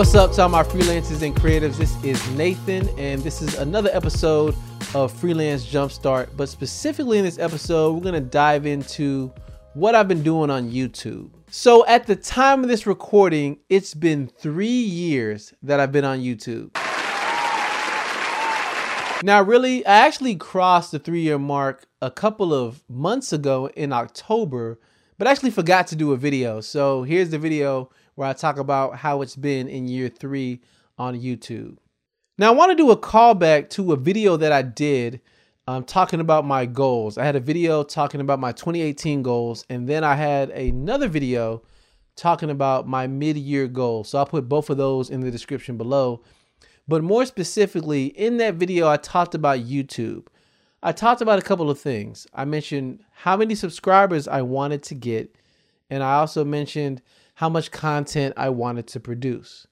What's up to all my freelancers and creatives? This is Nathan, and this is another episode of Freelance Jumpstart. But specifically in this episode, we're gonna dive into what I've been doing on YouTube. So at the time of this recording, it's been three years that I've been on YouTube. Now, really, I actually crossed the three year mark a couple of months ago in October, but I actually forgot to do a video. So here's the video where I talk about how it's been in year three on YouTube. Now, I want to do a callback to a video that I did um, talking about my goals. I had a video talking about my 2018 goals, and then I had another video talking about my mid year goals. So I'll put both of those in the description below. But more specifically, in that video, I talked about YouTube. I talked about a couple of things. I mentioned how many subscribers I wanted to get, and I also mentioned how much content I wanted to produce.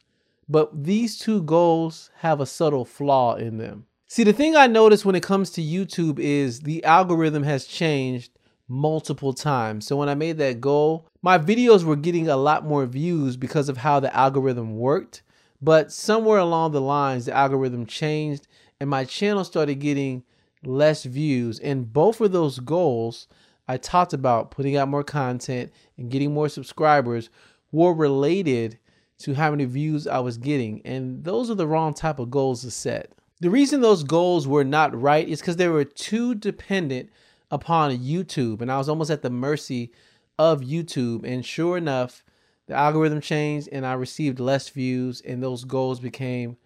But these two goals have a subtle flaw in them. See, the thing I noticed when it comes to YouTube is the algorithm has changed multiple times. So when I made that goal, my videos were getting a lot more views because of how the algorithm worked. But somewhere along the lines, the algorithm changed and my channel started getting less views. And both of those goals I talked about putting out more content and getting more subscribers were related to how many views I was getting. And those are the wrong type of goals to set. The reason those goals were not right is because they were too dependent upon YouTube. And I was almost at the mercy of YouTube. And sure enough, the algorithm changed and I received less views and those goals became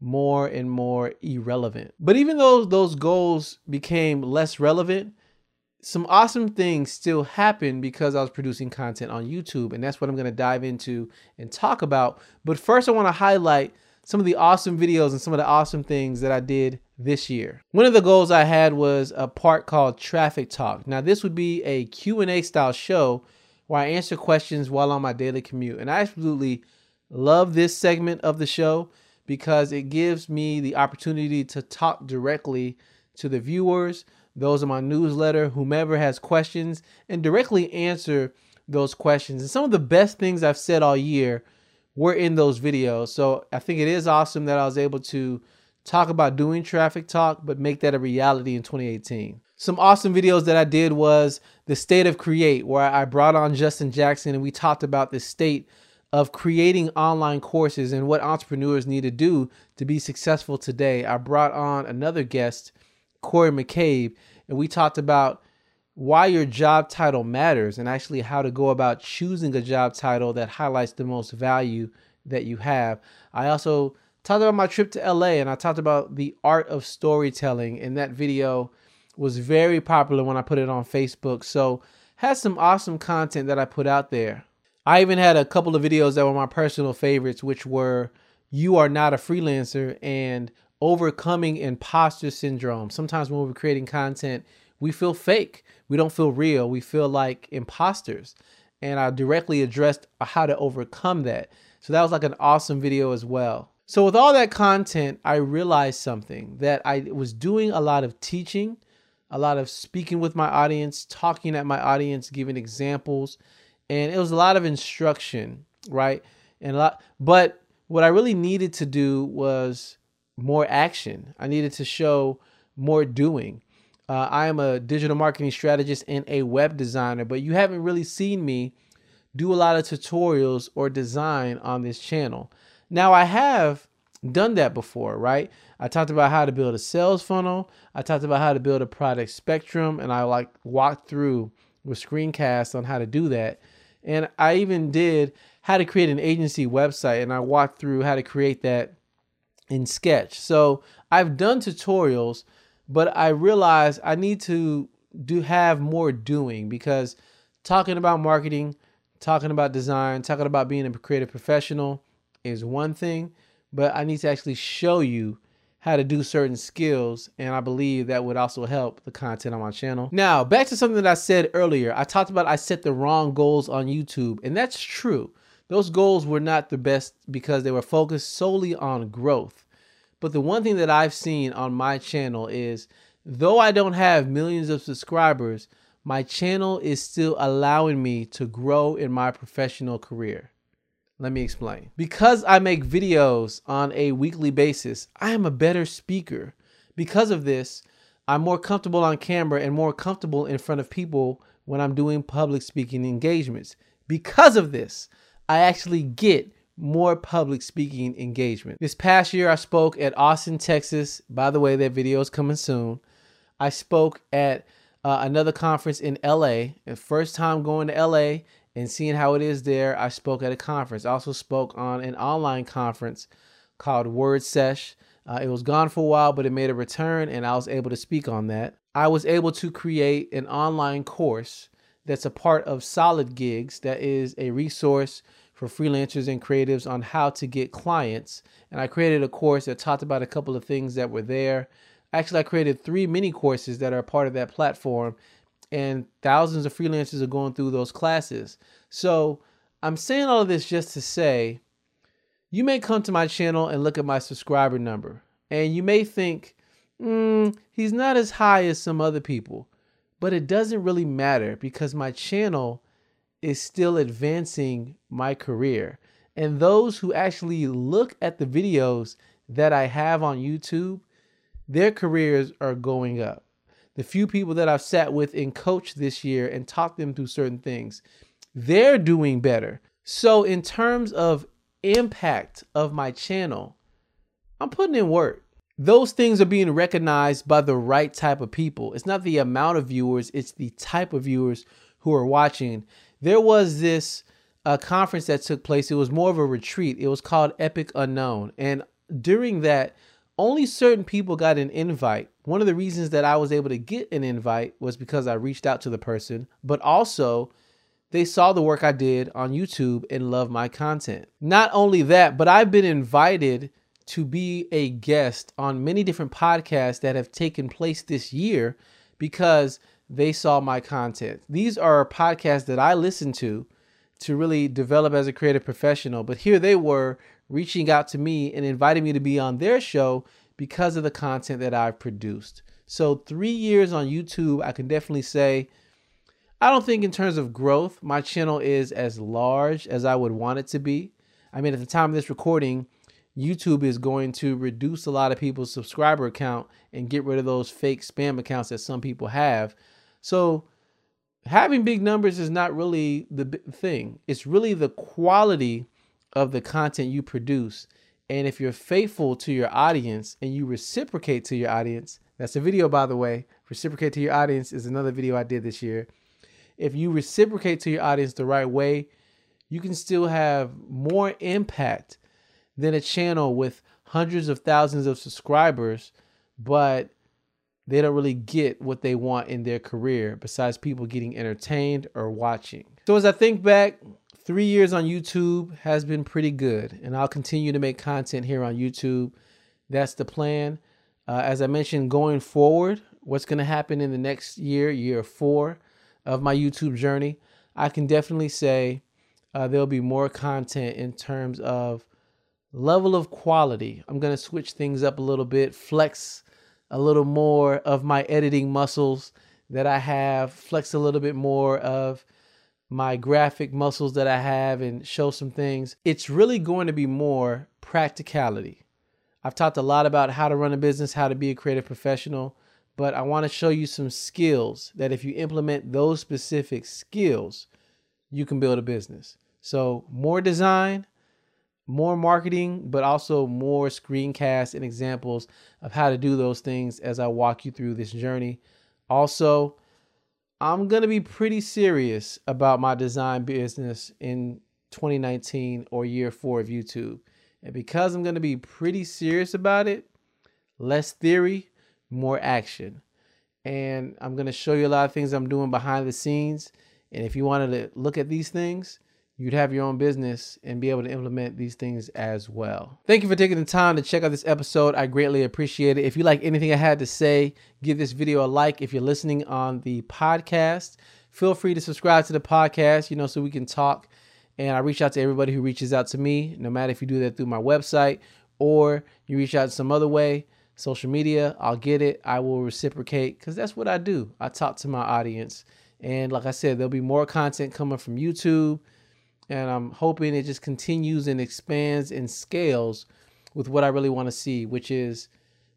more and more irrelevant. But even though those goals became less relevant, some awesome things still happened because I was producing content on YouTube and that's what I'm going to dive into and talk about. But first I want to highlight some of the awesome videos and some of the awesome things that I did this year. One of the goals I had was a part called Traffic Talk. Now this would be a Q&A style show where I answer questions while on my daily commute. And I absolutely love this segment of the show because it gives me the opportunity to talk directly to the viewers, those in my newsletter, whomever has questions, and directly answer those questions. And some of the best things I've said all year were in those videos. So I think it is awesome that I was able to talk about doing traffic talk, but make that a reality in 2018. Some awesome videos that I did was the state of create, where I brought on Justin Jackson and we talked about the state of creating online courses and what entrepreneurs need to do to be successful today. I brought on another guest, Corey McCabe, and we talked about why your job title matters and actually how to go about choosing a job title that highlights the most value that you have. I also talked about my trip to LA and I talked about the art of storytelling and that video was very popular when I put it on Facebook. So had some awesome content that I put out there. I even had a couple of videos that were my personal favorites, which were You Are Not a Freelancer and Overcoming Imposter Syndrome. Sometimes when we're creating content, we feel fake. We don't feel real. We feel like imposters. And I directly addressed how to overcome that. So that was like an awesome video as well. So with all that content, I realized something that I was doing a lot of teaching a lot of speaking with my audience, talking at my audience, giving examples, and it was a lot of instruction, right? And a lot, but what I really needed to do was more action. I needed to show more doing. Uh, I am a digital marketing strategist and a web designer, but you haven't really seen me do a lot of tutorials or design on this channel. Now I have done that before, right? I talked about how to build a sales funnel. I talked about how to build a product spectrum, and I like walked through with screencasts on how to do that. And I even did how to create an agency website, and I walked through how to create that in Sketch. So I've done tutorials, but I realized I need to do have more doing because talking about marketing, talking about design, talking about being a creative professional is one thing but I need to actually show you how to do certain skills and I believe that would also help the content on my channel. Now, back to something that I said earlier. I talked about I set the wrong goals on YouTube and that's true. Those goals were not the best because they were focused solely on growth. But the one thing that I've seen on my channel is though I don't have millions of subscribers, my channel is still allowing me to grow in my professional career. Let me explain. Because I make videos on a weekly basis, I am a better speaker. Because of this, I'm more comfortable on camera and more comfortable in front of people when I'm doing public speaking engagements. Because of this, I actually get more public speaking engagement. This past year, I spoke at Austin, Texas. By the way, that video is coming soon. I spoke at uh, another conference in LA. The first time going to LA and seeing how it is there, I spoke at a conference. I also spoke on an online conference called Word Sesh. Uh, it was gone for a while, but it made a return, and I was able to speak on that. I was able to create an online course that's a part of Solid Gigs, that is a resource for freelancers and creatives on how to get clients. And I created a course that talked about a couple of things that were there. Actually, I created three mini courses that are part of that platform, and thousands of freelancers are going through those classes. So I'm saying all of this just to say you may come to my channel and look at my subscriber number, and you may think, mm, he's not as high as some other people. But it doesn't really matter because my channel is still advancing my career. And those who actually look at the videos that I have on YouTube, their careers are going up. The few people that I've sat with and coached this year and talked them through certain things, they're doing better. So, in terms of impact of my channel, I'm putting in work. Those things are being recognized by the right type of people. It's not the amount of viewers, it's the type of viewers who are watching there was this uh, conference that took place. It was more of a retreat. It was called Epic Unknown. And during that, only certain people got an invite. One of the reasons that I was able to get an invite was because I reached out to the person, but also they saw the work I did on YouTube and loved my content. Not only that, but I've been invited to be a guest on many different podcasts that have taken place this year because they saw my content. These are podcasts that I listen to to really develop as a creative professional. But here they were reaching out to me and inviting me to be on their show because of the content that I've produced. So, three years on YouTube, I can definitely say, I don't think in terms of growth, my channel is as large as I would want it to be. I mean, at the time of this recording, YouTube is going to reduce a lot of people's subscriber count and get rid of those fake spam accounts that some people have. So having big numbers is not really the thing. It's really the quality of the content you produce. And if you're faithful to your audience and you reciprocate to your audience, that's a video, by the way. Reciprocate to your audience is another video I did this year. If you reciprocate to your audience the right way, you can still have more impact than a channel with hundreds of thousands of subscribers, but they don't really get what they want in their career besides people getting entertained or watching. So as I think back, three years on YouTube has been pretty good, and I'll continue to make content here on YouTube. That's the plan. Uh, as I mentioned, going forward, what's going to happen in the next year, year four of my YouTube journey, I can definitely say uh, there'll be more content in terms of level of quality. I'm going to switch things up a little bit, flex a little more of my editing muscles that I have, flex a little bit more of my graphic muscles that I have, and show some things. It's really going to be more practicality. I've talked a lot about how to run a business, how to be a creative professional, but I want to show you some skills that if you implement those specific skills, you can build a business. So, more design, more marketing, but also more screencasts and examples of how to do those things as I walk you through this journey. Also, I'm going to be pretty serious about my design business in 2019 or year four of YouTube. And because I'm going to be pretty serious about it, less theory, more action. And I'm going to show you a lot of things I'm doing behind the scenes. And if you wanted to look at these things, you'd have your own business and be able to implement these things as well. Thank you for taking the time to check out this episode. I greatly appreciate it. If you like anything I had to say, give this video a like. If you're listening on the podcast, feel free to subscribe to the podcast, you know, so we can talk. And I reach out to everybody who reaches out to me, no matter if you do that through my website or you reach out some other way, social media, I'll get it. I will reciprocate because that's what I do. I talk to my audience. And like I said, there'll be more content coming from YouTube and I'm hoping it just continues and expands and scales with what I really want to see, which is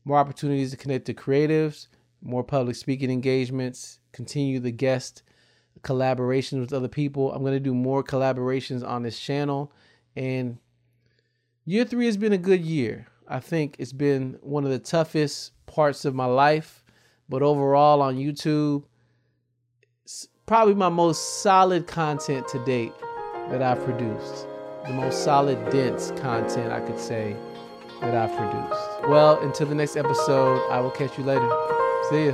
more opportunities to connect to creatives, more public speaking engagements, continue the guest collaborations with other people. I'm going to do more collaborations on this channel. And year three has been a good year. I think it's been one of the toughest parts of my life, but overall on YouTube, probably my most solid content to date that I've produced. The most solid, dense content I could say that I've produced. Well, until the next episode, I will catch you later. See ya.